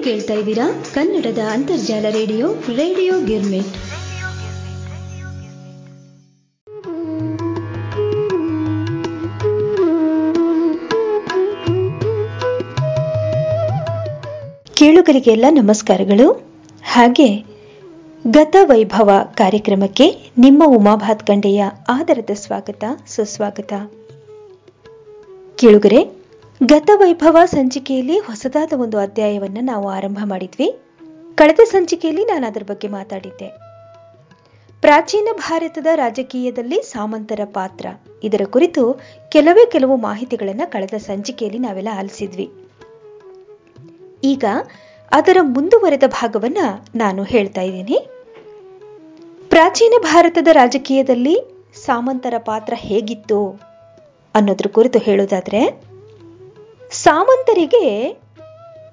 ಕೇಳ್ತಾ ಇದ್ದೀರಾ? ಕನ್ನಡದ ಅಂತರ್ಜಾಲ ರೇಡಿಯೋ ರೇಡಿಯೋ ಗಿರ್ಮಿಟ್. ಕೇಳುಗರಿಗೆಲ್ಲ ನಮಸ್ಕಾರಗಳು. ಹಾಗೆ, ಗತ ವೈಭವ ಕಾರ್ಯಕ್ರಮಕ್ಕೆ ನಿಮ್ಮ ಉಮಾ ಭಾತ್ಕಂಡೆಯ ಆದರದ ಸ್ವಾಗತ, ಸುಸ್ವಾಗತ. ಕೇಳುಗರೆ ಗತ ವೈಭವ ಸಂಚಿಕೆಯಲ್ಲಿ ಹೊಸದಾದ ಒಂದು ಅಧ್ಯಾಯವನ್ನ ನಾವು ಆರಂಭ ಮಾಡಿದ್ವಿ. ಕಳೆದ ಸಂಚಿಕೆಯಲ್ಲಿ ನಾನು ಅದರ ಬಗ್ಗೆ ಮಾತಾಡಿದ್ದೆ. ಪ್ರಾಚೀನ ಭಾರತದ ರಾಜಕೀಯದಲ್ಲಿ ಸಾಮಂತರ ಪಾತ್ರ. ಇದರ ಕುರಿತು ಕೆಲವೇ ಕೆಲವು ಮಾಹಿತಿಗಳನ್ನು ಕಳೆದ ಸಂಚಿಕೆಯಲ್ಲಿ ನಾವೆಲ್ಲ ಆಲಿಸಿದ್ವಿ. ಈಗ ಅದರ ಮುಂದುವರೆದ ಭಾಗವನ್ನ ನಾನು ಹೇಳ್ತಾ ಇದ್ದೀನಿ. ಪ್ರಾಚೀನ ಭಾರತದ ರಾಜಕೀಯದಲ್ಲಿ ಸಾಮಂತರ ಪಾತ್ರ ಹೇಗಿತ್ತು ಅನ್ನೋದ್ರ ಕುರಿತು ಹೇಳೋದಾದ್ರೆ ಸಾಮಂತರಿಗೆ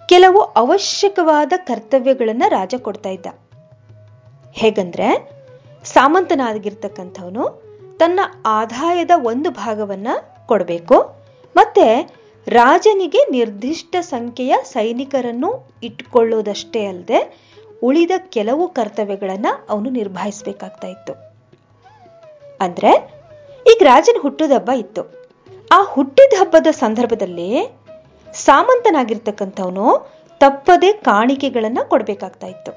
ಕೆಲವು ಅವಶ್ಯಕವಾದ ಕರ್ತವ್ಯಗಳನ್ನ ರಾಜ ಕೊಡ್ತಾ ಇದ್ದ. ಹೇಗಂದ್ರೆ, ಸಾಮಂತನಾಗಿರ್ತಕ್ಕಂಥವನು ತನ್ನ ಆದಾಯದ ಒಂದು ಭಾಗವನ್ನ ಕೊಡಬೇಕು, ಮತ್ತೆ ರಾಜನಿಗೆ ನಿರ್ದಿಷ್ಟ ಸಂಖ್ಯೆಯ ಸೈನಿಕರನ್ನು ಇಟ್ಕೊಳ್ಳೋದಷ್ಟೇ ಅಲ್ಲದೆ ಉಳಿದ ಕೆಲವು ಕರ್ತವ್ಯಗಳನ್ನ ಅವನು ನಿರ್ವಹಿಸಬೇಕಾಗ್ತಾ ಇತ್ತು. ಅಂದ್ರೆ, ಈಗ ರಾಜನ ಹುಟ್ಟಿದ ಹಬ್ಬ ಇತ್ತು. ಆ ಹುಟ್ಟಿದ ಹಬ್ಬದ ಸಂದರ್ಭದಲ್ಲಿ ಸಾಮಂತನಾಗಿರ್ತಕ್ಕಂಥವನು ತಪ್ಪದೇ ಕಾಣಿಕೆಗಳನ್ನು ಕೊಡಬೇಕಾಗ್ತಾ ಇತ್ತು.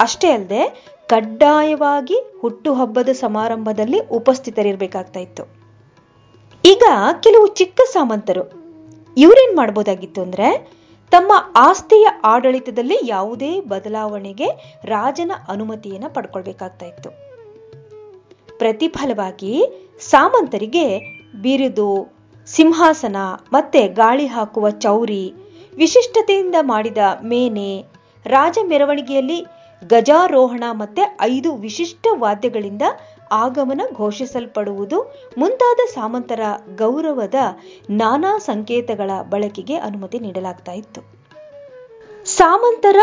ಅಷ್ಟೇ ಅಲ್ಲದೆ ಕಡ್ಡಾಯವಾಗಿ ಹುಟ್ಟುಹಬ್ಬದ ಸಮಾರಂಭದಲ್ಲಿ ಉಪಸ್ಥಿತರಿರ್ಬೇಕಾಗ್ತಾ ಇತ್ತು. ಈಗ ಕೆಲವು ಚಿಕ್ಕ ಸಾಮಂತರು ಇವರೇನ್ ಮಾಡ್ಬೋದಾಗಿತ್ತು ಅಂದ್ರೆ ತಮ್ಮ ಆಸ್ತಿಯ ಆಡಳಿತದಲ್ಲಿ ಯಾವುದೇ ಬದಲಾವಣೆಗೆ ರಾಜನ ಅನುಮತಿಯನ್ನ ಪಡ್ಕೊಳ್ಬೇಕಾಗ್ತಾ ಇತ್ತು. ಪ್ರತಿಫಲವಾಗಿ ಸಾಮಂತರಿಗೆ ಬಿರುದು ಸಿಂಹಾಸನ, ಮತ್ತೆ ಗಾಳಿ ಹಾಕುವ ಚೌರಿ, ವಿಶಿಷ್ಟತೆಯಿಂದ ಮಾಡಿದ ಮೇನೆ, ರಾಜ ಮೆರವಣಿಗೆಯಲ್ಲಿ ಗಜಾರೋಹಣ ಮತ್ತೆ ಐದು ವಿಶಿಷ್ಟ ವಾದ್ಯಗಳಿಂದ ಆಗಮನ ಘೋಷಿಸಲ್ಪಡುವುದು ಮುಂತಾದ ಸಾಮಂತರ ಗೌರವದ ನಾನಾ ಸಂಕೇತಗಳ ಬಳಕೆಗೆ ಅನುಮತಿ ನೀಡಲಾಗ್ತಾ ಇತ್ತು. ಸಾಮಂತರ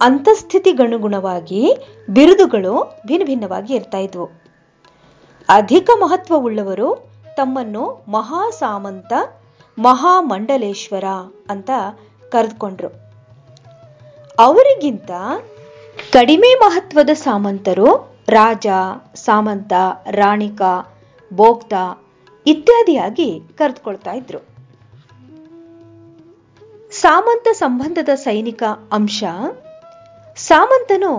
ಅಂತಸ್ಥಿತಿಗನುಗುಣವಾಗಿ ಬಿರುದುಗಳು ಭಿನ್ನ ಭಿನ್ನವಾಗಿ ಇರ್ತಾ ಇದ್ವು. ಅಧಿಕ ಮಹತ್ವವುಳ್ಳವರು ತಮ್ಮನ್ನು ಮಹಾಸಾಮಂತ ಮಹಾಮಂಡಲೇಶ್ವರ ಅಂತ ಕರೆದುಕೊಂಡ್ರು. ಅವರಿಗಿಂತ ಕಡಿಮೆ ಮಹತ್ವದ ಸಾಮಂತರು ರಾಜ, ಸಾಮಂತ, ರಾಣಿಕ, ಭೋಕ್ತ ಇತ್ಯಾದಿಯಾಗಿ ಕರೆದುಕೊಳ್ತಾ ಇದ್ರು. ಸಾಮಂತ ಸಂಬಂಧದ ಸೈನಿಕ ಅಂಶ, ಸಾಮಂತನು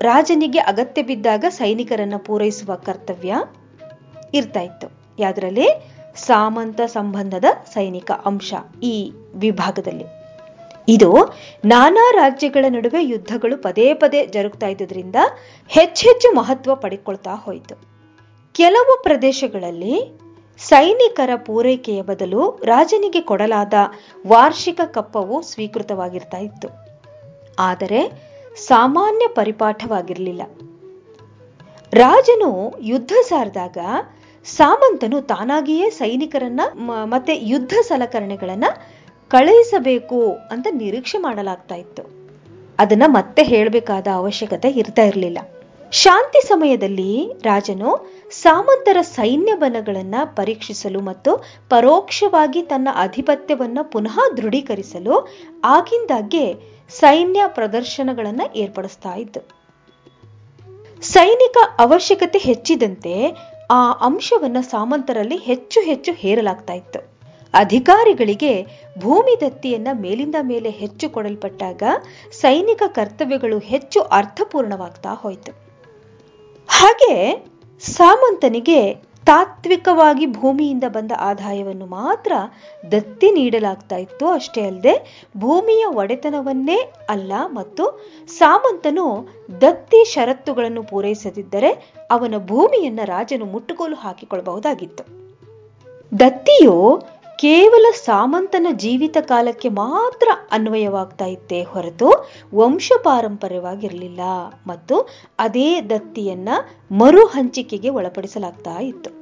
ರಾಜನಿಗೆ ಅಗತ್ಯ ಬಿದ್ದಾಗ ಸೈನಿಕರನ್ನ ಪೂರೈಸುವ ಕರ್ತವ್ಯ ಇರ್ತಾ ಇತ್ತು. ಯಾವ್ದ್ರಲ್ಲಿ ಸಾಮಂತ ಸಂಬಂಧದ ಸೈನಿಕ ಅಂಶ ಈ ವಿಭಾಗದಲ್ಲಿ. ಇದು ನಾನಾ ರಾಜ್ಯಗಳ ನಡುವೆ ಯುದ್ಧಗಳು ಪದೇ ಪದೇ ಜರುಗ್ತಾ ಇದ್ದುದರಿಂದ ಹೆಚ್ಚೆಚ್ಚು ಮಹತ್ವ ಪಡೆದುಕೊಳ್ತಾ ಹೋಯಿತು. ಕೆಲವು ಪ್ರದೇಶಗಳಲ್ಲಿ ಸೈನಿಕರ ಪೂರೈಕೆಯ ಬದಲು ರಾಜನಿಗೆ ಕೊಡಲಾದ ವಾರ್ಷಿಕ ಕಪ್ಪವು ಸ್ವೀಕೃತವಾಗಿರ್ತಾ ಇತ್ತು. ಆದರೆ ಸಾಮಾನ್ಯ ಪರಿಪಾಠವಾಗಿರಲಿಲ್ಲ. ರಾಜನು ಯುದ್ಧ ಸಾರಿದಾಗ ಸಾಮಂತನು ತಾನಾಗಿಯೇ ಸೈನಿಕರನ್ನ ಮತ್ತೆ ಯುದ್ಧ ಸಲಕರಣೆಗಳನ್ನ ಕಳುಹಿಸಬೇಕು ಅಂತ ನಿರೀಕ್ಷೆ ಮಾಡಲಾಗ್ತಾ ಇತ್ತು. ಅದನ್ನ ಮತ್ತೆ ಹೇಳಬೇಕಾದ ಅವಶ್ಯಕತೆ ಇರ್ತಾ ಇರಲಿಲ್ಲ. ಶಾಂತಿ ಸಮಯದಲ್ಲಿ ರಾಜನು ಸಾಮಂತರ ಸೈನ್ಯ ಬಲಗಳನ್ನ ಪರೀಕ್ಷಿಸಲು ಮತ್ತು ಪರೋಕ್ಷವಾಗಿ ತನ್ನ ಅಧಿಪತ್ಯವನ್ನ ಪುನಃ ದೃಢೀಕರಿಸಲು ಆಗಿಂದಾಗ್ಗೆ ಸೈನ್ಯ ಪ್ರದರ್ಶನಗಳನ್ನ ಏರ್ಪಡಿಸ್ತಾ ಇತ್ತು. ಸೈನಿಕ ಅವಶ್ಯಕತೆ ಹೆಚ್ಚಿದಂತೆ ಆ ಅಂಶವನ್ನ ಸಾಮಂತರಲ್ಲಿ ಹೆಚ್ಚು ಹೆಚ್ಚು ಹೇರಲಾಗ್ತಾ ಇತ್ತು. ಅಧಿಕಾರಿಗಳಿಗೆ ಭೂಮಿ ದತ್ತಿಯನ್ನ ಮೇಲಿಂದ ಮೇಲೆ ಹೆಚ್ಚು ಕೊಡಲ್ಪಟ್ಟಾಗ ಸೈನಿಕ ಕರ್ತವ್ಯಗಳು ಹೆಚ್ಚು ಅರ್ಥಪೂರ್ಣವಾಗ್ತಾ ಹೋಯಿತು. ಹಾಗೆ ಸಾಮಂತನಿಗೆ ತಾತ್ವಿಕವಾಗಿ ಭೂಮಿಯಿಂದ ಬಂದ ಆದಾಯವನ್ನು ಮಾತ್ರ ದತ್ತಿ ನೀಡಲಾಗ್ತಾ ಇತ್ತು. ಅಷ್ಟೇ ಅಲ್ಲದೆ ಭೂಮಿಯ ಒಡೆತನವನ್ನೇ ಅಲ್ಲ ಮತ್ತು ಸಾಮಂತನು ದತ್ತಿ ಷರತ್ತುಗಳನ್ನು ಪೂರೈಸದಿದ್ದರೆ ಅವನ ಭೂಮಿಯನ್ನ ರಾಜನು ಮುಟ್ಟುಗೋಲು ಹಾಕಿಕೊಳ್ಳಬಹುದಾಗಿತ್ತು. ದತ್ತಿಯು ಕೇವಲ ಸಾಮಂತನ ಜೀವಿತ ಕಾಲಕ್ಕೆ ಮಾತ್ರ ಅನ್ವಯವಾಗ್ತಾ ಇತ್ತೇ ಹೊರತು ವಂಶ ಪಾರಂಪರ್ಯವಾಗಿರಲಿಲ್ಲ ಮತ್ತು ಅದೇ ದತ್ತಿಯನ್ನ ಮರು ಹಂಚಿಕೆಗೆ ಒಳಪಡಿಸಲಾಗ್ತಾ ಇತ್ತು.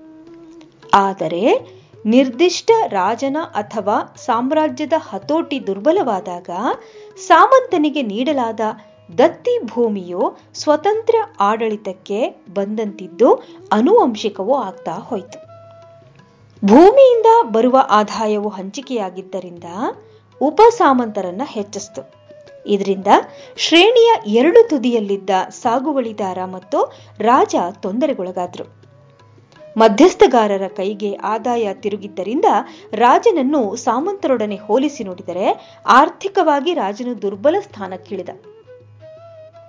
ಆದರೆ ನಿರ್ದಿಷ್ಟ ರಾಜನ ಅಥವಾ ಸಾಮ್ರಾಜ್ಯದ ಹತೋಟಿ ದುರ್ಬಲವಾದಾಗ ಸಾಮಂತನಿಗೆ ನೀಡಲಾದ ದತ್ತಿ ಭೂಮಿಯು ಸ್ವತಂತ್ರ ಆಡಳಿತಕ್ಕೆ ಬಂದಂತಿದ್ದು ಅನುವಂಶಿಕವೂ ಆಗ್ತಾ ಹೋಯಿತು. ಭೂಮಿಯಿಂದ ಬರುವ ಆದಾಯವು ಹಂಚಿಕೆಯಾಗಿದ್ದರಿಂದ ಉಪ ಸಾಮಂತರನ್ನ ಹೆಚ್ಚಿಸ್ತು. ಇದರಿಂದ ಶ್ರೇಣಿಯ ಎರಡು ತುದಿಯಲ್ಲಿದ್ದ ಸಾಗುವಳಿದಾರ ಮತ್ತು ರಾಜ ತೊಂದರೆಗೊಳಗಾದ್ರು. ಮಧ್ಯಸ್ಥಗಾರರ ಕೈಗೆ ಆದಾಯ ತಿರುಗಿದ್ದರಿಂದ ರಾಜನನ್ನು ಸಾಮಂತರೊಡನೆ ಹೋಲಿಸಿ ನೋಡಿದರೆ ಆರ್ಥಿಕವಾಗಿ ರಾಜನು ದುರ್ಬಲ ಸ್ಥಾನಕ್ಕಿಳಿದ.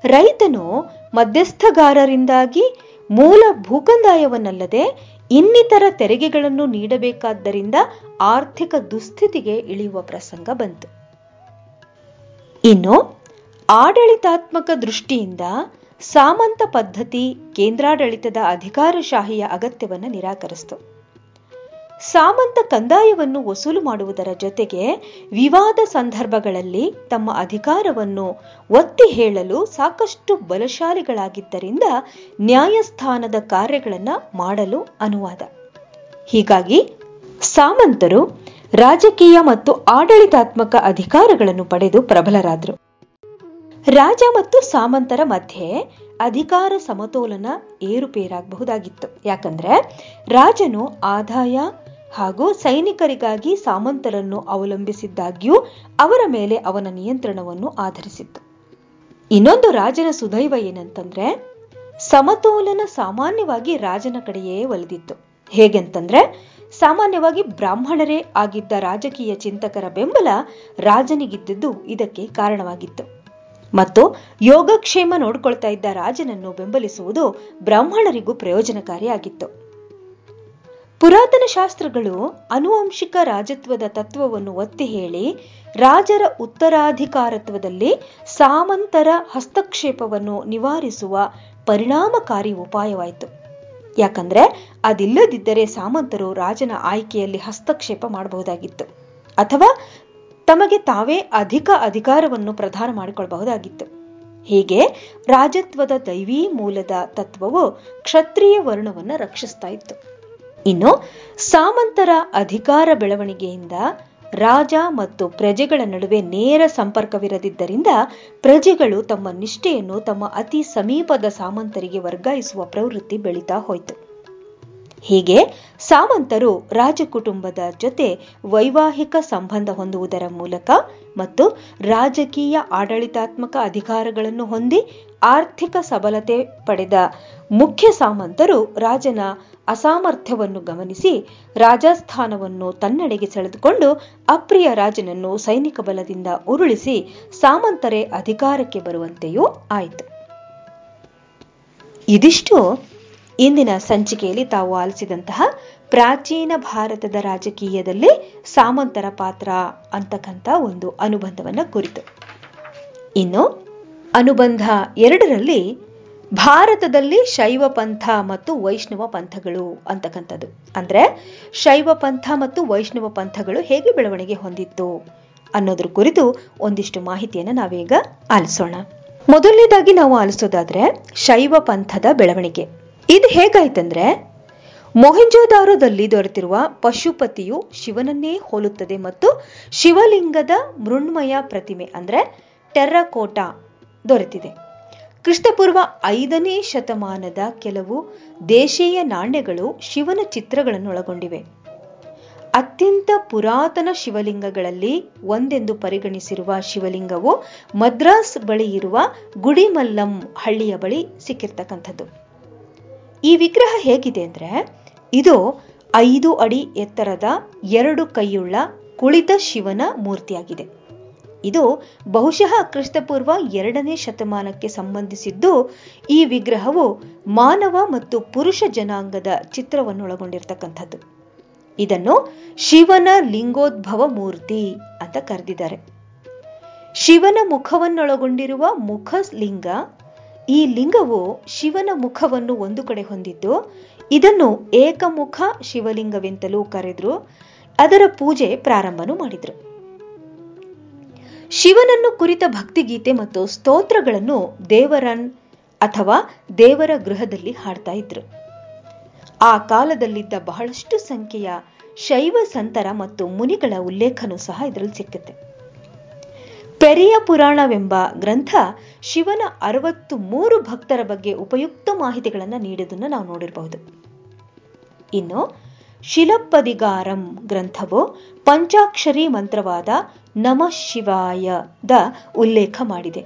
ರೈತನು ಮಧ್ಯಸ್ಥಗಾರರಿಂದಾಗಿ ಮೂಲ ಭೂಕಂದಾಯವನ್ನಲ್ಲದೆ ಇನ್ನಿತರ ತೆರಿಗೆಗಳನ್ನು ನೀಡಬೇಕಾದ್ದರಿಂದ ಆರ್ಥಿಕ ದುಸ್ಥಿತಿಗೆ ಇಳಿಯುವ ಪ್ರಸಂಗ ಬಂತು. ಇನ್ನು ಆಡಳಿತಾತ್ಮಕ ದೃಷ್ಟಿಯಿಂದ ಸಾಮಂತ ಪದ್ಧತಿ ಕೇಂದ್ರಾಡಳಿತದ ಅಧಿಕಾರಶಾಹಿಯ ಅಗತ್ಯವನ್ನು ನಿರಾಕರಿಸಿತು. ಸಾಮಂತ ಕಂದಾಯವನ್ನು ವಸೂಲು ಮಾಡುವುದರ ಜೊತೆಗೆ ವಿವಾದ ಸಂದರ್ಭಗಳಲ್ಲಿ ತಮ್ಮ ಅಧಿಕಾರವನ್ನು ಒತ್ತಿ ಹೇಳಲು ಸಾಕಷ್ಟು ಬಲಶಾಲಿಗಳಾಗಿದ್ದರಿಂದ ನ್ಯಾಯಸ್ಥಾನದ ಕಾರ್ಯಗಳನ್ನು ಮಾಡಲು ಅನುವಾದ. ಹೀಗಾಗಿ ಸಾಮಂತರು ರಾಜಕೀಯ ಮತ್ತು ಆಡಳಿತಾತ್ಮಕ ಅಧಿಕಾರಗಳನ್ನು ಪಡೆದು ಪ್ರಬಲರಾದರು. ರಾಜ ಮತ್ತು ಸಾಮಂತರ ಮಧ್ಯೆ ಅಧಿಕಾರ ಸಮತೋಲನ ಏರುಪೇರಾಗಬಹುದಾಗಿತ್ತು. ಯಾಕಂದ್ರೆ ರಾಜನು ಆದಾಯ ಹಾಗೂ ಸೈನಿಕರಿಗಾಗಿ ಸಾಮಂತರನ್ನು ಅವಲಂಬಿಸಿದ್ದಾಗ್ಯೂ ಅವರ ಮೇಲೆ ಅವನ ನಿಯಂತ್ರಣವನ್ನು ಆಧರಿಸಿತ್ತು. ಇನ್ನೊಂದು ರಾಜನ ಸುದೈವ ಏನಂತಂದ್ರೆ ಸಮತೋಲನ ಸಾಮಾನ್ಯವಾಗಿ ರಾಜನ ಕಡೆಯೇ ಒಲಿದಿತ್ತು. ಹೇಗೆಂತಂದ್ರೆ ಸಾಮಾನ್ಯವಾಗಿ ಬ್ರಾಹ್ಮಣರೇ ಆಗಿದ್ದ ರಾಜಕೀಯ ಚಿಂತಕರ ಬೆಂಬಲ ರಾಜನಿಗಿದ್ದದ್ದು ಇದಕ್ಕೆ ಕಾರಣವಾಗಿತ್ತು. ಮತ್ತು ಯೋಗಕ್ಷೇಮ ನೋಡ್ಕೊಳ್ತಾ ಇದ್ದ ರಾಜನನ್ನು ಬೆಂಬಲಿಸುವುದು ಬ್ರಾಹ್ಮಣರಿಗೂ ಪ್ರಯೋಜನಕಾರಿಯಾಗಿತ್ತು. ಪುರಾತನ ಶಾಸ್ತ್ರಗಳು ಅನುವಂಶಿಕ ರಾಜತ್ವದ ತತ್ವವನ್ನು ಒತ್ತಿ ಹೇಳಿ ರಾಜರ ಉತ್ತರಾಧಿಕಾರತ್ವದಲ್ಲಿ ಸಾಮಂತರ ಹಸ್ತಕ್ಷೇಪವನ್ನು ನಿವಾರಿಸುವ ಪರಿಣಾಮಕಾರಿ ಉಪಾಯವಾಯಿತು. ಯಾಕಂದ್ರೆ ಅದಿಲ್ಲದಿದ್ದರೆ ಸಾಮಂತರು ರಾಜನ ಆಯ್ಕೆಯಲ್ಲಿ ಹಸ್ತಕ್ಷೇಪ ಮಾಡಬಹುದಾಗಿತ್ತು. ಅಥವಾ ತಮಗೆ ತಾವೇ ಅಧಿಕ ಅಧಿಕಾರವನ್ನು ಪ್ರದಾನ ಮಾಡಿಕೊಳ್ಳಬಹುದಾಗಿತ್ತು ಹೀಗೆ ರಾಜತ್ವದ ದೈವೀ ಮೂಲದ ತತ್ವವು ಕ್ಷತ್ರಿಯ ವರ್ಣವನ್ನು ರಕ್ಷಿಸ್ತಾ ಇತ್ತು. ಇನ್ನು ಸಾಮಂತರ ಅಧಿಕಾರ ಬೆಳವಣಿಗೆಯಿಂದ ರಾಜ ಮತ್ತು ಪ್ರಜೆಗಳ ನಡುವೆ ನೇರ ಸಂಪರ್ಕವಿರದಿದ್ದರಿಂದ ಪ್ರಜೆಗಳು ತಮ್ಮ ನಿಷ್ಠೆಯನ್ನು ತಮ್ಮ ಅತಿ ಸಮೀಪದ ಸಾಮಂತರಿಗೆ ವರ್ಗಾಯಿಸುವ ಪ್ರವೃತ್ತಿ ಬೆಳೀತಾ ಹೋಯಿತು. ಹೀಗೆ ಸಾಮಂತರು ರಾಜಕುಟುಂಬದ ಜೊತೆ ವೈವಾಹಿಕ ಸಂಬಂಧ ಹೊಂದುವುದರ ಮೂಲಕ ಮತ್ತು ರಾಜಕೀಯ ಆಡಳಿತಾತ್ಮಕ ಅಧಿಕಾರಗಳನ್ನು ಹೊಂದಿ ಆರ್ಥಿಕ ಸಬಲತೆ ಪಡೆದ ಮುಖ್ಯ ಸಾಮಂತರು ರಾಜನ ಅಸಾಮರ್ಥ್ಯವನ್ನು ಗಮನಿಸಿ ರಾಜಸ್ಥಾನವನ್ನು ತನ್ನೆಡೆಗೆ ಸೆಳೆದುಕೊಂಡು ಅಪ್ರಿಯ ರಾಜನನ್ನು ಸೈನಿಕ ಬಲದಿಂದ ಉರುಳಿಸಿ ಸಾಮಂತರೇ ಅಧಿಕಾರಕ್ಕೆ ಬರುವಂತೆಯೂ ಆಯಿತು. ಇದಿಷ್ಟು ಇಂದಿನ ಸಂಚಿಕೆಯಲ್ಲಿ ತಾವು ಆಲಿಸಿದಂತಹ ಪ್ರಾಚೀನ ಭಾರತದ ರಾಜಕೀಯದಲ್ಲಿ ಸಾಮಂತರ ಪಾತ್ರ ಅಂತಕ್ಕಂಥ ಒಂದು ಅನುಬಂಧವನ್ನು ಕುರಿತು. ಇನ್ನು ಅನುಬಂಧ ಎರಡರಲ್ಲಿ ಭಾರತದಲ್ಲಿ ಶೈವ ಪಂಥ ಮತ್ತು ವೈಷ್ಣವ ಪಂಥಗಳು ಅಂತಕ್ಕಂಥದ್ದು. ಅಂದ್ರೆ ಶೈವ ಪಂಥ ಮತ್ತು ವೈಷ್ಣವ ಪಂಥಗಳು ಹೇಗೆ ಬೆಳವಣಿಗೆ ಹೊಂದಿತ್ತು ಅನ್ನೋದ್ರ ಕುರಿತು ಒಂದಿಷ್ಟು ಮಾಹಿತಿಯನ್ನು ನಾವೀಗ ಆಲಿಸೋಣ. ಮೊದಲನೇದಾಗಿ ನಾವು ಆಲಿಸೋದಾದ್ರೆ ಶೈವ ಪಂಥದ ಬೆಳವಣಿಗೆ. ಇದು ಹೇಗಾಯ್ತಂದ್ರೆ, ಮೊಹೆಂಜೋದಾರೋದಲ್ಲಿ ದೊರೆತಿರುವ ಪಶುಪತಿಯು ಶಿವನನ್ನೇ ಹೋಲುತ್ತದೆ ಮತ್ತು ಶಿವಲಿಂಗದ ಮೃಣ್ಮಯ ಪ್ರತಿಮೆ ಅಂದ್ರೆ ಟೆರ್ರಕೋಟಾ ದೊರೆತಿದೆ. ಕ್ರಿಸ್ತಪೂರ್ವ ಐದನೇ ಶತಮಾನದ ಕೆಲವು ದೇಶೀಯ ನಾಣ್ಯಗಳು ಶಿವನ ಚಿತ್ರಗಳನ್ನು ಒಳಗೊಂಡಿವೆ ಅತ್ಯಂತ ಪುರಾತನ ಶಿವಲಿಂಗಗಳಲ್ಲಿ ಒಂದೆಂದು ಪರಿಗಣಿಸಿರುವ ಶಿವಲಿಂಗವು ಮದ್ರಾಸ್ ಬಳಿ ಇರುವ ಗುಡಿಮಲ್ಲಂ ಹಳ್ಳಿಯ ಬಳಿ ಸಿಕ್ಕಿರ್ತಕ್ಕಂಥದ್ದು. ಈ ವಿಗ್ರಹ ಹೇಗಿದೆ ಅಂದ್ರೆ ಇದು ಐದು ಅಡಿ ಎತ್ತರದ ಎರಡು ಕೈಯುಳ್ಳ ಕುಳಿತ ಶಿವನ ಮೂರ್ತಿಯಾಗಿದೆ. ಇದು ಬಹುಶಃ ಕ್ರಿಸ್ತಪೂರ್ವ ಎರಡನೇ ಶತಮಾನಕ್ಕೆ ಸಂಬಂಧಿಸಿದ್ದು ಈ ವಿಗ್ರಹವು ಮಾನವ ಮತ್ತು ಪುರುಷ ಜನಾಂಗದ ಚಿತ್ರವನ್ನು ಒಳಗೊಂಡಿರ್ತಕ್ಕಂಥದ್ದು ಇದನ್ನು ಶಿವನ ಲಿಂಗೋದ್ಭವ ಮೂರ್ತಿ ಅಂತ ಕರೆದಿದ್ದಾರೆ. ಶಿವನ ಮುಖವನ್ನೊಳಗೊಂಡಿರುವ ಮುಖ ಲಿಂಗ ಈ ಲಿಂಗವು ಶಿವನ ಮುಖವನ್ನು ಒಂದು ಕಡೆ ಹೊಂದಿದ್ದು, ಇದನ್ನು ಏಕಮುಖ ಶಿವಲಿಂಗವೆಂತಲೂ ಕರೆದ್ರು, ಅದರ ಪೂಜೆ ಪ್ರಾರಂಭನೂ ಮಾಡಿದ್ರು. ಶಿವನನ್ನು ಕುರಿತ ಭಕ್ತಿಗೀತೆ ಮತ್ತು ಸ್ತೋತ್ರಗಳನ್ನು ದೇವರನ್ ಅಥವಾ ದೇವರ ಗೃಹದಲ್ಲಿ ಹಾಡ್ತಾ ಇದ್ರು. ಆ ಕಾಲದಲ್ಲಿದ್ದ ಬಹಳಷ್ಟು ಸಂಖ್ಯೆಯ ಶೈವ ಸಂತರ ಮತ್ತು ಮುನಿಗಳ ಉಲ್ಲೇಖನೂ ಸಹ ಇದರಲ್ಲಿ ಸಿಕ್ಕುತ್ತೆ. ಪೆರಿಯ ಪುರಾಣವೆಂಬ ಗ್ರಂಥ ಶಿವನ ಅರವತ್ತು ಮೂರು ಭಕ್ತರ ಬಗ್ಗೆ ಉಪಯುಕ್ತ ಮಾಹಿತಿಗಳನ್ನು ನೀಡೋದನ್ನು ನಾವು ನೋಡಿರಬಹುದು. ಇನ್ನು ಶಿಲಪ್ಪದಿಗಾರಂ ಗ್ರಂಥವು ಪಂಚಾಕ್ಷರಿ ಮಂತ್ರವಾದ ನಮ ಶಿವಾಯದ ಉಲ್ಲೇಖ ಮಾಡಿದೆ.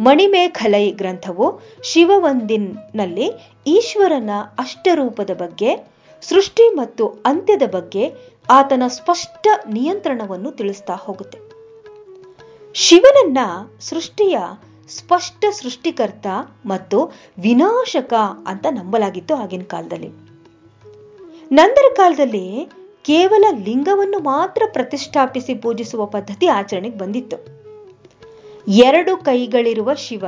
ಮಣಿಮೇಖಲೈ ಗ್ರಂಥವು ಶಿವವಂದಿನಲ್ಲಿ ಈಶ್ವರನ ಅಷ್ಟರೂಪದ ಬಗ್ಗೆ, ಸೃಷ್ಟಿ ಮತ್ತು ಅಂತ್ಯದ ಬಗ್ಗೆ ಆತನ ಸ್ಪಷ್ಟ ನಿಯಂತ್ರಣವನ್ನು ತಿಳಿಸ್ತಾ ಹೋಗುತ್ತೆ. ಶಿವನನ್ನ ಸೃಷ್ಟಿಯ ಸ್ಪಷ್ಟ ಸೃಷ್ಟಿಕರ್ತ ಮತ್ತು ವಿನಾಶಕ ಅಂತ ನಂಬಲಾಗಿತ್ತು ಆಗಿನ ಕಾಲದಲ್ಲಿ. ನಂತರ ಕಾಲದಲ್ಲಿ ಕೇವಲ ಲಿಂಗವನ್ನು ಮಾತ್ರ ಪ್ರತಿಷ್ಠಾಪಿಸಿ ಪೂಜಿಸುವ ಪದ್ಧತಿ ಆಚರಣೆಗೆ ಬಂದಿತ್ತು. ಎರಡು ಕೈಗಳಿರುವ ಶಿವ,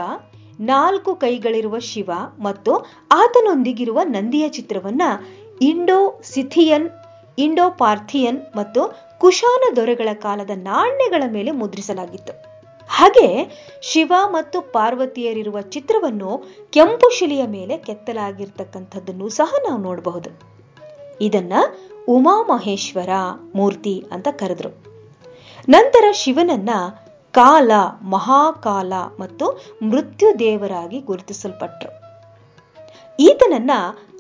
ನಾಲ್ಕು ಕೈಗಳಿರುವ ಶಿವ ಮತ್ತು ಆತನೊಂದಿಗಿರುವ ನಂದಿಯ ಚಿತ್ರವನ್ನ ಇಂಡೋ ಸಿಥಿಯನ್ ಇಂಡೋ ಪಾರ್ಥಿಯನ್ ಮತ್ತು ಕುಶಾನ ದೊರೆಗಳ ಕಾಲದ ನಾಣ್ಯಗಳ ಮೇಲೆ ಮುದ್ರಿಸಲಾಗಿತ್ತು. ಹಾಗೆ ಶಿವ ಮತ್ತು ಪಾರ್ವತಿಯರಿರುವ ಚಿತ್ರವನ್ನು ಕೆಂಪು ಶಿಲೆಯ ಮೇಲೆ ಕೆತ್ತಲಾಗಿರ್ತಕ್ಕಂಥದ್ದನ್ನು ಸಹ ನಾವು ನೋಡಬಹುದು. ಇದನ್ನ ಉಮಾಮಹೇಶ್ವರ ಮೂರ್ತಿ ಅಂತ ಕರೆದ್ರು. ನಂತರ ಶಿವನನ್ನ ಕಾಲ, ಮಹಾಕಾಲ ಮತ್ತು ಮೃತ್ಯು ದೇವರಾಗಿ ಗುರುತಿಸಲ್ಪಟ್ರು. ಈತನನ್ನ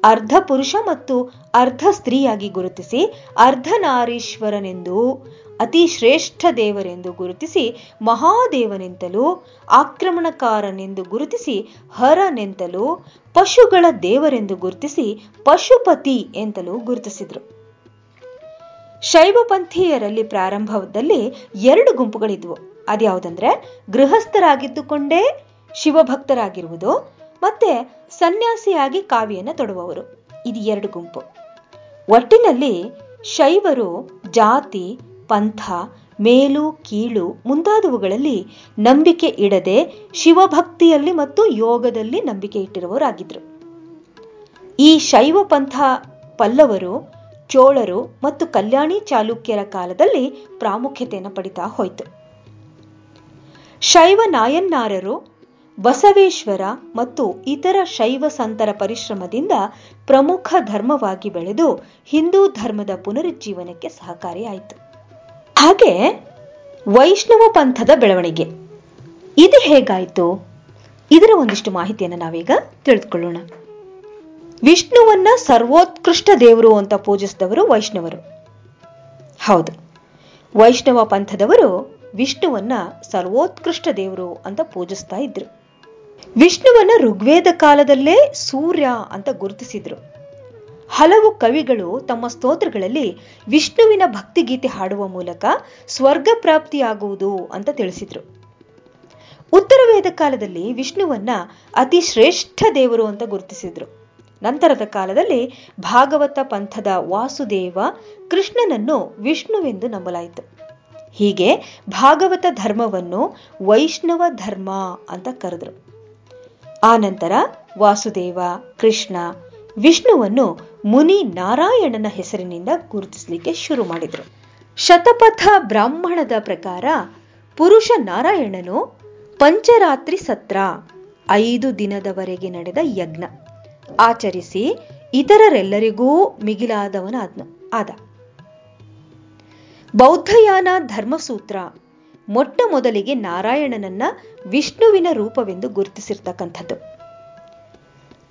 ಅರ್ಧ ಪುರುಷ ಮತ್ತು ಅರ್ಧ ಸ್ತ್ರೀಯಾಗಿ ಗುರುತಿಸಿ ಅರ್ಧನಾರೀಶ್ವರನೆಂದು, ಅತಿ ಶ್ರೇಷ್ಠ ದೇವರೆಂದು ಗುರುತಿಸಿ ಮಹಾದೇವನೆಂತಲೂ, ಆಕ್ರಮಣಕಾರನೆಂದು ಗುರುತಿಸಿ ಹರನೆಂತಲೂ, ಪಶುಗಳ ದೇವರೆಂದು ಗುರುತಿಸಿ ಪಶುಪತಿ ಎಂತಲೂ ಗುರುತಿಸಿದ್ರು. ಶೈವಪಂಥೀಯರಲ್ಲಿ ಪ್ರಾರಂಭದಲ್ಲಿ ಎರಡು ಗುಂಪುಗಳಿದ್ವು. ಅದ್ಯಾವುದಂದ್ರೆ, ಗೃಹಸ್ಥರಾಗಿದ್ದುಕೊಂಡೇ ಶಿವಭಕ್ತರಾಗಿರುವುದು ಮತ್ತೆ ಸನ್ಯಾಸಿಯಾಗಿ ಕಾವಿಯನ್ನು ತೊಡುವವರು. ಇದು ಎರಡು ಗುಂಪು. ಒಟ್ಟಿನಲ್ಲಿ ಶೈವರು, ಜಾತಿ, ಪಂಥ, ಮೇಲು, ಕೀಳು ಮುಂತಾದವುಗಳಲ್ಲಿ ನಂಬಿಕೆ ಇಡದೆ ಶಿವಭಕ್ತಿಯಲ್ಲಿ ಮತ್ತು ಯೋಗದಲ್ಲಿ ನಂಬಿಕೆ ಇಟ್ಟಿರುವವರಾಗಿದ್ರು ಈ ಶೈವ ಪಂಥ ಪಲ್ಲವರು, ಚೋಳರು ಮತ್ತು ಕಲ್ಯಾಣಿ ಚಾಲುಕ್ಯರ ಕಾಲದಲ್ಲಿ ಪ್ರಾಮುಖ್ಯತೆಯನ್ನು ಪಡಿತಾ ಹೋಯಿತು. ಶೈವ ನಾಯನ್ನಾರರು ಬಸವೇಶ್ವರ ಮತ್ತು ಇತರ ಶೈವ ಸಂತರ ಪರಿಶ್ರಮದಿಂದ ಪ್ರಮುಖ ಧರ್ಮವಾಗಿ ಬೆಳೆದು ಹಿಂದೂ ಧರ್ಮದ ಪುನರುಜ್ಜೀವನಕ್ಕೆ ಸಹಕಾರಿಯಾಯಿತು. ಹಾಗೆ ವೈಷ್ಣವ ಪಂಥದ ಬೆಳವಣಿಗೆ. ಇದು ಹೇಗಾಯಿತು? ಇದರ ಒಂದಿಷ್ಟು ಮಾಹಿತಿಯನ್ನು ನಾವೀಗ ತಿಳಿದುಕೊಳ್ಳೋಣ. ವಿಷ್ಣುವನ್ನ ಸರ್ವೋತ್ಕೃಷ್ಟ ದೇವರು ಅಂತ ಪೂಜಿಸಿದವರು ವೈಷ್ಣವರು. ಹೌದು, ವೈಷ್ಣವ ಪಂಥದವರು ವಿಷ್ಣುವನ್ನ ಸರ್ವೋತ್ಕೃಷ್ಟ ದೇವರು ಅಂತ ಪೂಜಿಸ್ತಾ ಇದ್ರು. ವಿಷ್ಣುವನ್ನ ಋಗ್ವೇದ ಕಾಲದಲ್ಲೇ ಸೂರ್ಯ ಅಂತ ಗುರುತಿಸಿದ್ರು. ಹಲವು ಕವಿಗಳು ತಮ್ಮ ಸ್ತೋತ್ರಗಳಲ್ಲಿ ವಿಷ್ಣುವಿನ ಭಕ್ತಿಗೀತೆ ಹಾಡುವ ಮೂಲಕ ಸ್ವರ್ಗ ಪ್ರಾಪ್ತಿಯಾಗುವುದು ಅಂತ ತಿಳಿಸಿದ್ರು. ಉತ್ತರ ವೇದ ಕಾಲದಲ್ಲಿ ವಿಷ್ಣುವನ್ನ ಅತಿ ಶ್ರೇಷ್ಠ ದೇವರು ಅಂತ ಗುರುತಿಸಿದ್ರು. ನಂತರದ ಕಾಲದಲ್ಲಿ ಭಾಗವತ ಪಂಥದ ವಾಸುದೇವ ಕೃಷ್ಣನನ್ನು ವಿಷ್ಣುವೆಂದು ನಂಬಲಾಯಿತು. ಹೀಗೆ ಭಾಗವತ ಧರ್ಮವನ್ನು ವೈಷ್ಣವ ಧರ್ಮ ಅಂತ ಕರೆದ್ರು. ಆನಂತರ ವಾಸುದೇವ, ಕೃಷ್ಣ ವಿಷ್ಣುವನ್ನು ಮುನಿ ನಾರಾಯಣನ ಹೆಸರಿನಿಂದ ಗುರುತಿಸಲಿಕ್ಕೆ ಶುರು ಮಾಡಿದರು. ಶತಪಥ ಬ್ರಾಹ್ಮಣದ ಪ್ರಕಾರ ಪುರುಷ ನಾರಾಯಣನು ಪಂಚರಾತ್ರಿ ಸತ್ರ, ಐದು ದಿನದವರೆಗೆ ನಡೆದ ಯಜ್ಞ. ಆಚರಿಸಿ ಇತರರೆಲ್ಲರಿಗೂ ಮಿಗಿಲಾದವನ ಆದ. ಬೌದ್ಧಯಾನ ಧರ್ಮಸೂತ್ರ ಮೊಟ್ಟ ಮೊದಲಿಗೆ ನಾರಾಯಣನನ್ನ ವಿಷ್ಣುವಿನ ರೂಪವೆಂದು ಗುರುತಿಸಿರ್ತಕ್ಕಂಥದ್ದು.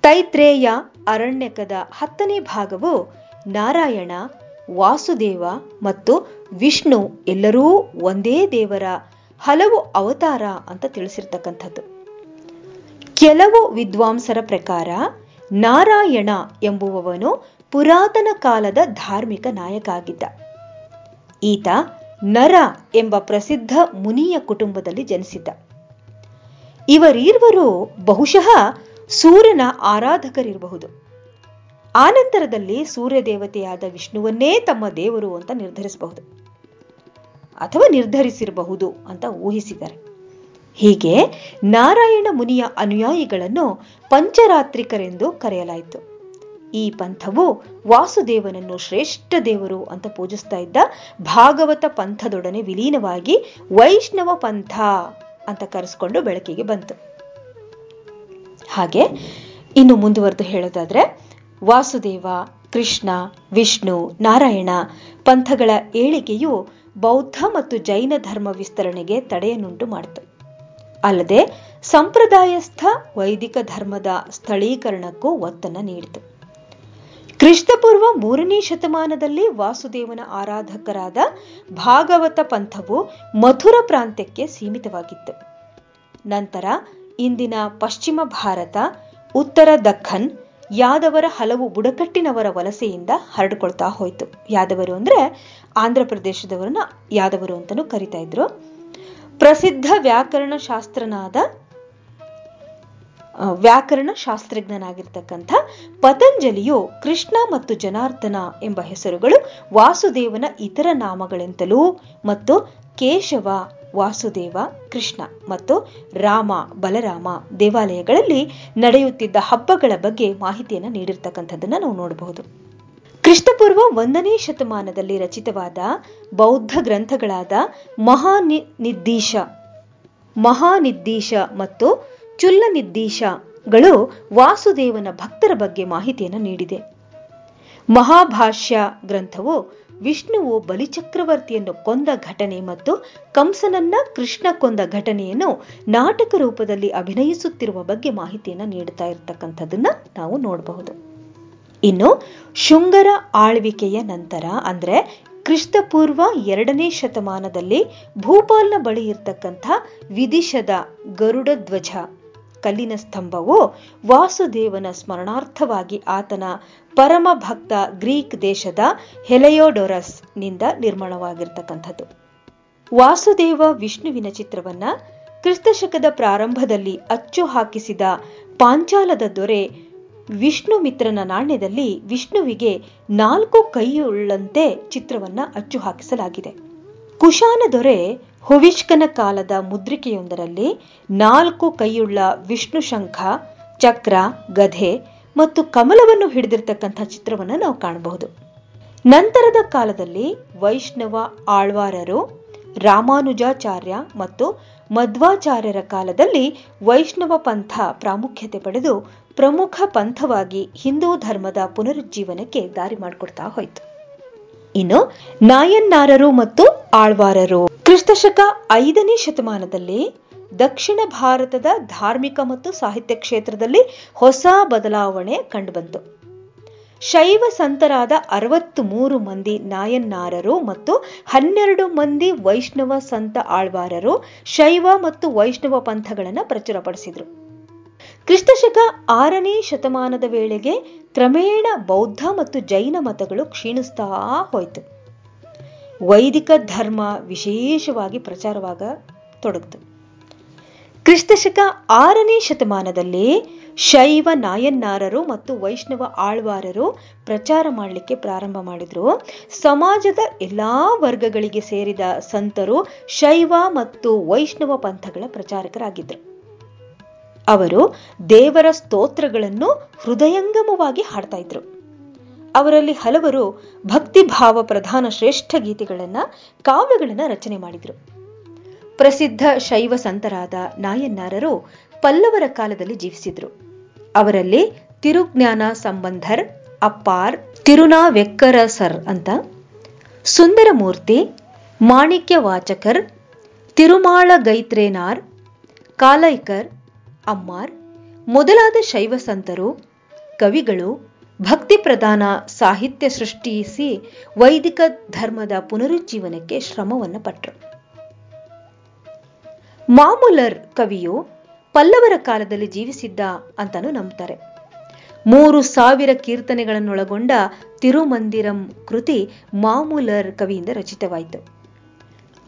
ತೈತ್ರೇಯ ಅರಣ್ಯಕದ ಹತ್ತನೇ ಭಾಗವು ನಾರಾಯಣ, ವಾಸುದೇವ ಮತ್ತು ವಿಷ್ಣು ಎಲ್ಲರೂ ಒಂದೇ ದೇವರ ಹಲವು ಅವತಾರ ಅಂತ ತಿಳಿಸಿರ್ತಕ್ಕಂಥದ್ದು. ಕೆಲವು ವಿದ್ವಾಂಸರ ಪ್ರಕಾರ ನಾರಾಯಣ ಎಂಬುವವನು ಪುರಾತನ ಕಾಲದ ಧಾರ್ಮಿಕ ನಾಯಕ ಆಗಿದ್ದ. ಈತ ನರ ಎಂಬ ಪ್ರಸಿದ್ಧ ಮುನಿಯ ಕುಟುಂಬದಲ್ಲಿ ಜನಿಸಿದ್ದ. ಇವರೀರ್ವರು ಬಹುಶಃ ಸೂರ್ಯನ ಆರಾಧಕರಿರಬಹುದು. ಆನಂತರದಲ್ಲಿ ಸೂರ್ಯ ದೇವತೆಯಾದ ವಿಷ್ಣುವನ್ನೇ ತಮ್ಮ ದೇವರು ಅಂತ ನಿರ್ಧರಿಸಬಹುದು. ಅಥವಾ ನಿರ್ಧರಿಸಿರಬಹುದು ಅಂತ ಊಹಿಸಿದ್ದಾರೆ. ಹೀಗೆ ನಾರಾಯಣ ಮುನಿಯ ಅನುಯಾಯಿಗಳನ್ನು ಪಂಚರಾತ್ರಿಕರೆಂದು ಕರೆಯಲಾಯಿತು. ಈ ಪಂಥವು ವಾಸುದೇವನನ್ನು ಶ್ರೇಷ್ಠ ದೇವರು ಅಂತ ಪೂಜಿಸ್ತಾ ಇದ್ದ ಭಾಗವತ ಪಂಥದೊಡನೆ ವಿಲೀನವಾಗಿ ವೈಷ್ಣವ ಪಂಥ ಅಂತ ಕರೆಸ್ಕೊಂಡು ಬೆಳಕಿಗೆ ಬಂತು. ಹಾಗೆ ಇನ್ನು ಮುಂದುವರೆದು ಹೇಳೋದಾದ್ರೆ ವಾಸುದೇವ, ಕೃಷ್ಣ, ವಿಷ್ಣು, ನಾರಾಯಣ ಪಂಥಗಳ ಏಳಿಗೆಯು ಬೌದ್ಧ ಮತ್ತು ಜೈನ ಧರ್ಮ ವಿಸ್ತರಣೆಗೆ ತಡೆಯನ್ನುಂಟು ಮಾಡಿತು. ಅಲ್ಲದೆ ಸಂಪ್ರದಾಯಸ್ಥ ವೈದಿಕ ಧರ್ಮದ ಸ್ಥಳೀಕರಣಕ್ಕೂ ಒತ್ತನ್ನು ನೀಡಿತು. ಕ್ರಿಸ್ತಪೂರ್ವ ಮೂರನೇ ಶತಮಾನದಲ್ಲಿ ವಾಸುದೇವನ ಆರಾಧಕರಾದ ಭಾಗವತ ಪಂಥವು ಮಥುರ ಪ್ರಾಂತ್ಯಕ್ಕೆ ಸೀಮಿತವಾಗಿತ್ತು. ನಂತರ ಇಂದಿನ ಪಶ್ಚಿಮ ಭಾರತ, ಉತ್ತರ ದಖನ್ ಯಾದವರ ಹಲವು ಬುಡಕಟ್ಟಿನವರ ವಲಸೆಯಿಂದ ಹರಡ್ಕೊಳ್ತಾ ಹೋಯಿತು. ಯಾದವರು ಅಂದ್ರೆ ಆಂಧ್ರ ಪ್ರದೇಶದವರನ್ನ ಯಾದವರು ಅಂತಲೂ ಕರಿತಾ ಇದ್ರು. ಪ್ರಸಿದ್ಧ ವ್ಯಾಕರಣ ಶಾಸ್ತ್ರನಾದ ವ್ಯಾಕರಣ ಶಾಸ್ತ್ರಜ್ಞನಾಗಿರ್ತಕ್ಕಂಥ ಪತಂಜಲಿಯು ಕೃಷ್ಣ ಮತ್ತು ಜನಾರ್ದನ ಎಂಬ ಹೆಸರುಗಳು ವಾಸುದೇವನ ಇತರ ನಾಮಗಳೆಂತಲೂ ಮತ್ತು ಕೇಶವ, ವಾಸುದೇವ, ಕೃಷ್ಣ ಮತ್ತು ರಾಮ, ಬಲರಾಮ ದೇವಾಲಯಗಳಲ್ಲಿ ನಡೆಯುತ್ತಿದ್ದ ಹಬ್ಬಗಳ ಬಗ್ಗೆ ಮಾಹಿತಿಯನ್ನು ನೀಡಿರ್ತಕ್ಕಂಥದ್ದನ್ನ ನಾವು ನೋಡಬಹುದು. ಕ್ರಿಸ್ತಪೂರ್ವ ಒಂದನೇ ಶತಮಾನದಲ್ಲಿ ರಚಿತವಾದ ಬೌದ್ಧ ಗ್ರಂಥಗಳಾದ ಮಹಾನಿದ್ದೀಶ ಮಹಾನಿದ್ದೀಶ ಮತ್ತು ಚುಲ್ಲನಿದ್ದೀಶಗಳು ವಾಸುದೇವನ ಭಕ್ತರ ಬಗ್ಗೆ ಮಾಹಿತಿಯನ್ನು ನೀಡಿದೆ. ಮಹಾಭಾಷ್ಯ ಗ್ರಂಥವು ವಿಷ್ಣುವು ಬಲಿಚಕ್ರವರ್ತಿಯನ್ನು ಕೊಂದ ಘಟನೆ ಮತ್ತು ಕಂಸನನ್ನ ಕೃಷ್ಣ ಕೊಂದ ಘಟನೆಯನ್ನು ನಾಟಕ ರೂಪದಲ್ಲಿ ಅಭಿನಯಿಸುತ್ತಿರುವ ಬಗ್ಗೆ ಮಾಹಿತಿಯನ್ನು ನೀಡುತ್ತಾ ಇರತಕ್ಕಂಥದ್ದನ್ನ ನಾವು ನೋಡಬಹುದು. ಇನ್ನು ಶುಂಗರ ಆಳ್ವಿಕೆಯ ನಂತರ ಅಂದ್ರೆ ಕ್ರಿಸ್ತಪೂರ್ವ ಎರಡನೇ ಶತಮಾನದಲ್ಲಿ ಭೂಪಾಲ್ನ ಬಳಿ ಇರತಕ್ಕಂಥ ವಿದಿಶದ ಗರುಡ ಧ್ವಜ ಕಲ್ಲಿನ ಸ್ತಂಭವು ವಾಸುದೇವನ ಸ್ಮರಣಾರ್ಥವಾಗಿ ಆತನ ಪರಮ ಭಕ್ತ ಗ್ರೀಕ್ ದೇಶದ ಹೆಲೆಯೋಡೊರಸ್ನಿಂದ ನಿರ್ಮಾಣವಾಗಿರ್ತಕ್ಕಂಥದ್ದು. ವಾಸುದೇವ ವಿಷ್ಣುವಿನ ಚಿತ್ರವನ್ನ ಕ್ರಿಸ್ತಶಕದ ಪ್ರಾರಂಭದಲ್ಲಿ ಅಚ್ಚು ಹಾಕಿಸಿದ ಪಾಂಚಾಲದ ದೊರೆ ವಿಷ್ಣು ಮಿತ್ರನ ನಾಣ್ಯದಲ್ಲಿ ವಿಷ್ಣುವಿಗೆ ನಾಲ್ಕು ಕೈಯುಳ್ಳಂತೆ ಚಿತ್ರವನ್ನ ಅಚ್ಚು ಹಾಕಿಸಲಾಗಿದೆ. ಕುಶಾನ ದೊರೆ ಹುವಿಷ್ಕನ ಕಾಲದ ಮುದ್ರಿಕೆಯೊಂದರಲ್ಲಿ ನಾಲ್ಕು ಕೈಯುಳ್ಳ ವಿಷ್ಣು ಶಂಖ, ಚಕ್ರ, ಗಧೆ ಮತ್ತು ಕಮಲವನ್ನು ಹಿಡಿದಿರ್ತಕ್ಕಂಥ ಚಿತ್ರವನ್ನು ನಾವು ಕಾಣಬಹುದು. ನಂತರದ ಕಾಲದಲ್ಲಿ ವೈಷ್ಣವ ಆಳ್ವಾರರು, ರಾಮಾನುಜಾಚಾರ್ಯ ಮತ್ತು ಮಧ್ವಾಚಾರ್ಯರ ಕಾಲದಲ್ಲಿ ವೈಷ್ಣವ ಪಂಥ ಪ್ರಾಮುಖ್ಯತೆ ಪಡೆದು ಪ್ರಮುಖ ಪಂಥವಾಗಿ ಹಿಂದೂ ಧರ್ಮದ ಪುನರುಜ್ಜೀವನಕ್ಕೆ ದಾರಿ ಮಾಡಿಕೊಡ್ತಾ ಹೋಯಿತು. ಇನ್ನು ನಾಯನ್ನಾರರು ಮತ್ತು ಆಳ್ವಾರರು. ಕ್ರಿಸ್ತಶಕ ಐದನೇ ಶತಮಾನದಲ್ಲಿ ದಕ್ಷಿಣ ಭಾರತದ ಧಾರ್ಮಿಕ ಮತ್ತು ಸಾಹಿತ್ಯ ಕ್ಷೇತ್ರದಲ್ಲಿ ಹೊಸ ಬದಲಾವಣೆ ಕಂಡುಬಂತು. ಶೈವ ಸಂತರಾದ ಅರವತ್ತು ಮೂರು ಮಂದಿ ನಾಯನ್ನಾರರು ಮತ್ತು ಹನ್ನೆರಡು ಮಂದಿ ವೈಷ್ಣವ ಸಂತ ಆಳ್ವಾರರು ಶೈವ ಮತ್ತು ವೈಷ್ಣವ ಪಂಥಗಳನ್ನು ಪ್ರಚುರಪಡಿಸಿದರು. ಕ್ರಿಸ್ತಶಕ ಆರನೇ ಶತಮಾನದ ವೇಳೆಗೆ ಕ್ರಮೇಣ ಬೌದ್ಧ ಮತ್ತು ಜೈನ ಮತಗಳು ಕ್ಷೀಣಿಸ್ತಾ ಹೋಯಿತು. ವೈದಿಕ ಧರ್ಮ ವಿಶೇಷವಾಗಿ ಪ್ರಚಾರವಾಗ ತೊಡಗಿತು. ಕ್ರಿಸ್ತಶಕ ಆರನೇ ಶತಮಾನದಲ್ಲಿ ಶೈವ ನಾಯನ್ನಾರರು ಮತ್ತು ವೈಷ್ಣವ ಆಳ್ವಾರರು ಪ್ರಚಾರ ಮಾಡಲಿಕ್ಕೆ ಪ್ರಾರಂಭ ಮಾಡಿದರು. ಸಮಾಜದ ಎಲ್ಲಾ ವರ್ಗಗಳಿಗೆ ಸೇರಿದ ಸಂತರು ಶೈವ ಮತ್ತು ವೈಷ್ಣವ ಪಂಥಗಳ ಪ್ರಚಾರಕರಾಗಿದ್ದರು ಅವರು ದೇವರ ಸ್ತೋತ್ರಗಳನ್ನು ಹೃದಯಂಗಮವಾಗಿ ಹಾಡ್ತಾ ಇದ್ರು. ಅವರಲ್ಲಿ ಹಲವರು ಭಕ್ತಿಭಾವ ಪ್ರಧಾನ ಶ್ರೇಷ್ಠ ಗೀತೆಗಳನ್ನ, ಕಾವ್ಯಗಳನ್ನ ರಚನೆ ಮಾಡಿದರು. ಪ್ರಸಿದ್ಧ ಶೈವ ಸಂತರಾದ ನಾಯನ್ನಾರರು ಪಲ್ಲವರ ಕಾಲದಲ್ಲಿ ಜೀವಿಸಿದ್ರು. ಅವರಲ್ಲಿ ತಿರುಜ್ಞಾನ ಸಂಬಂಧರ್ ಅಪ್ಪಾರ್, ತಿರುನಾವೆಕ್ಕರ ಸರ್ ಅಂತ, ಸುಂದರಮೂರ್ತಿ ಮಾಣಿಕ್ಯ ವಾಚಕರ್ ತಿರುಮಾಳ ಗೈತ್ರೇನಾರ್ ಕಾಲೈಕರ್, ಅಮ್ಮಾರ್, ಮೊದಲಾದ ಶೈವ ಸಂತರು, ಕವಿಗಳು ಭಕ್ತಿ ಪ್ರಧಾನ ಸಾಹಿತ್ಯ ಸೃಷ್ಟಿಸಿ ವೈದಿಕ ಧರ್ಮದ ಪುನರುಜ್ಜೀವನಕ್ಕೆ ಶ್ರಮವನ್ನು ಪಟ್ಟರು ಮಾಮುಲರ್ ಕವಿಯು ಪಲ್ಲವರ ಕಾಲದಲ್ಲಿ ಜೀವಿಸಿದ್ದ ಅಂತಾನು ನಂಬ್ತಾರೆ. ಮೂರು ಸಾವಿರ ಕೀರ್ತನೆಗಳನ್ನೊಳಗೊಂಡ ತಿರುಮಂದಿರಂ ಕೃತಿ ಮಾಮುಲರ್ ಕವಿಯಿಂದ ರಚಿತವಾಯಿತು.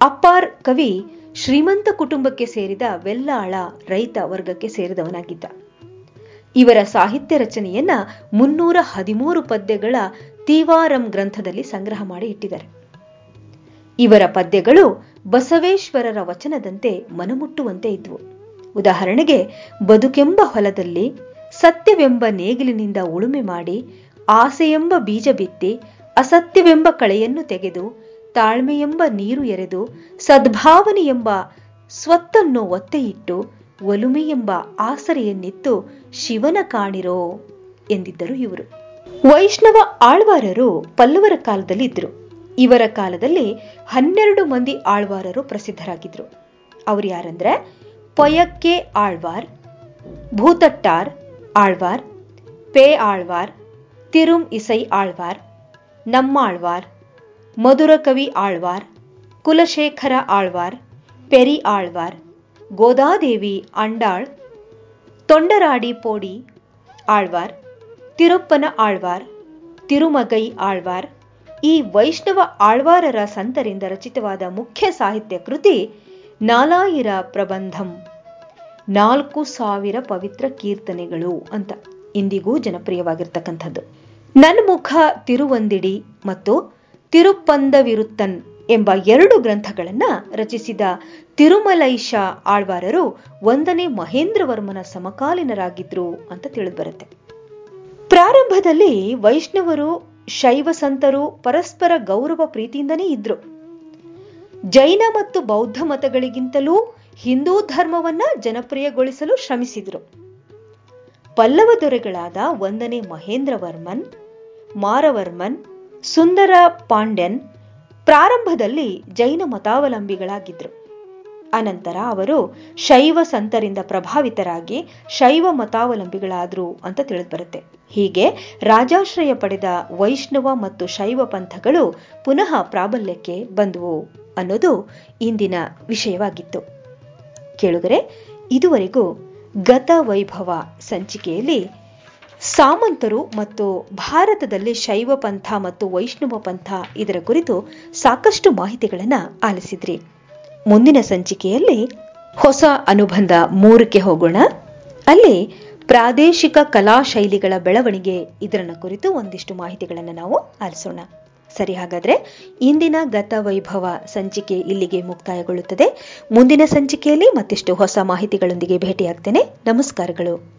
ಅಪ್ಪಾರ್ ಕವಿ ಶ್ರೀಮಂತ ಕುಟುಂಬಕ್ಕೆ ಸೇರಿದ ವೆಲ್ಲಾಳ ರೈತ ವರ್ಗಕ್ಕೆ ಸೇರಿದವನಾಗಿದ್ದ. ಇವರ ಸಾಹಿತ್ಯ ರಚನೆಯನ್ನ ಮುನ್ನೂರ ಹದಿಮೂರು ಪದ್ಯಗಳ ತೀವಾರಂ ಗ್ರಂಥದಲ್ಲಿ ಸಂಗ್ರಹ ಮಾಡಿ ಇಟ್ಟಿದ್ದಾರೆ. ಇವರ ಪದ್ಯಗಳು ಬಸವೇಶ್ವರರ ವಚನದಂತೆ ಮನಮುಟ್ಟುವಂತೆ ಇದ್ವು. ಉದಾಹರಣೆಗೆ, ಬದುಕೆಂಬ ಹೊಲದಲ್ಲಿ ಸತ್ಯವೆಂಬ ನೇಗಿಲಿನಿಂದ ಉಳುಮೆ ಮಾಡಿ ಆಸೆಯೆಂಬ ಬೀಜ ಬಿತ್ತಿ ಅಸತ್ಯವೆಂಬ ಕಳೆಯನ್ನು ತೆಗೆದು ತಾಳ್ಮೆಯೆಂಬ ನೀರು ಎರೆದು ಸದ್ಭಾವನೆ ಎಂಬ ಸ್ವತ್ತನ್ನು ಒತ್ತೆಯಿಟ್ಟು ಒಲುಮೆ ಎಂಬ ಆಸರೆಯನ್ನಿತ್ತು ಶಿವನ ಕಾಣಿರೋ ಎಂದಿದ್ದರು ಇವರು. ವೈಷ್ಣವ ಆಳ್ವಾರರು ಪಲ್ಲವರ ಕಾಲದಲ್ಲಿ ಇದ್ರು. ಇವರ ಕಾಲದಲ್ಲಿ ಹನ್ನೆರಡು ಮಂದಿ ಆಳ್ವಾರರು ಪ್ರಸಿದ್ಧರಾಗಿದ್ರು. ಅವ್ರು ಯಾರಂದ್ರೆ? ಪಯಕ್ಕೆ Alvar, Bhoothathar Alvar, Pey Alvar, Thirumazhisai Alvar Nammalvar Madhurakavi Alvar, Kulasekhara Alvar, peri Alvar, Godadevi Andal Thondaradippodi Alvar, ತಿರುಪ್ಪನ Alvar, ತಿರುಮಗೈ Alvar, ಈ ವೈಷ್ಣವ ಆಳ್ವಾರರ ಸಂತರಿಂದ ರಚಿತವಾದ ಮುಖ್ಯ ಸಾಹಿತ್ಯ ಕೃತಿ ನಾಲಾಯಿರ ಪ್ರಬಂಧಂ. ನಾಲ್ಕು ಸಾವಿರ ಪವಿತ್ರ ಕೀರ್ತನೆಗಳು ಅಂತ ಇಂದಿಗೂ ಜನಪ್ರಿಯವಾಗಿರ್ತಕ್ಕಂಥದ್ದು. ನನ್ಮುಖ ತಿರುವಂದಿಡಿ ಮತ್ತು ತಿರುಪಂದವಿರುತ್ತನ್ ಎಂಬ ಎರಡು ಗ್ರಂಥಗಳನ್ನ ರಚಿಸಿದ ತಿರುಮಲೈಶ ಆಳ್ವಾರರು ಒಂದನೇ ಮಹೇಂದ್ರವರ್ಮನ ಸಮಕಾಲೀನರಾಗಿದ್ರು ಅಂತ ತಿಳಿದುಬರುತ್ತೆ. ಪ್ರಾರಂಭದಲ್ಲಿ ವೈಷ್ಣವರು, ಶೈವ ಸಂತರು ಪರಸ್ಪರ ಗೌರವ ಪ್ರೀತಿಯಿಂದನೇ ಇದ್ರು. ಜೈನ ಮತ್ತು ಬೌದ್ಧ ಮತಗಳಿಗಿಂತಲೂ ಹಿಂದೂ ಧರ್ಮವನ್ನ ಜನಪ್ರಿಯಗೊಳಿಸಲು ಶ್ರಮಿಸಿದ್ರು. ಪಲ್ಲವ ದೊರೆಗಳಾದ ಒಂದನೇ ಮಹೇಂದ್ರವರ್ಮನ್, ಮಾರವರ್ಮನ್, ಸುಂದರ ಪಾಂಡ್ಯನ್ ಪ್ರಾರಂಭದಲ್ಲಿ ಜೈನ ಮತಾವಲಂಬಿಗಳಾಗಿದ್ದರು ಅನಂತರ ಅವರು ಶೈವ ಸಂತರಿಂದ ಪ್ರಭಾವಿತರಾಗಿ ಶೈವ ಮತಾವಲಂಬಿಗಳಾದರು ಅಂತ ತಿಳಿದುಬರುತ್ತೆ ಹೀಗೆ ರಾಜಾಶ್ರಯ ಪಡೆದ ವೈಷ್ಣವ ಮತ್ತು ಶೈವ ಪಂಥಗಳು ಪುನಃ ಪ್ರಾಬಲ್ಯಕ್ಕೆ ಬಂದವು ಅನ್ನೋದು ಇಂದಿನ ವಿಷಯವಾಗಿತ್ತು. ಕೇಳುಗರೆ, ಇದುವರೆಗೂ ಗತ ವೈಭವ ಸಂಚಿಕೆಯಲ್ಲಿ ಸಾಮಂತರು ಮತ್ತು ಭಾರತದಲ್ಲಿ ಶೈವ ಪಂಥ ಮತ್ತು ವೈಷ್ಣವ ಪಂಥ ಇದರ ಕುರಿತು ಸಾಕಷ್ಟು ಮಾಹಿತಿಗಳನ್ನು ಆಲಿಸಿದ್ರಿ. ಮುಂದಿನ ಸಂಚಿಕೆಯಲ್ಲಿ ಹೊಸ ಅನುಬಂಧ ಮೂರಕ್ಕೆ ಹೋಗೋಣ. ಅಲ್ಲಿ ಪ್ರಾದೇಶಿಕ ಕಲಾ ಶೈಲಿಗಳ ಬೆಳವಣಿಗೆ ಇದರ ಕುರಿತು ಒಂದಿಷ್ಟು ಮಾಹಿತಿಗಳನ್ನು ನಾವು ಆಲಿಸೋಣ. ಸರಿ, ಹಾಗಾದ್ರೆ ಇಂದಿನ ಗತ ವೈಭವ ಸಂಚಿಕೆ ಇಲ್ಲಿಗೆ ಮುಕ್ತಾಯಗೊಳ್ಳುತ್ತದೆ. ಮುಂದಿನ ಸಂಚಿಕೆಯಲ್ಲಿ ಮತ್ತಿಷ್ಟು ಹೊಸ ಮಾಹಿತಿಗಳೊಂದಿಗೆ ಭೇಟಿಯಾಗ್ತೇನೆ. ನಮಸ್ಕಾರಗಳು.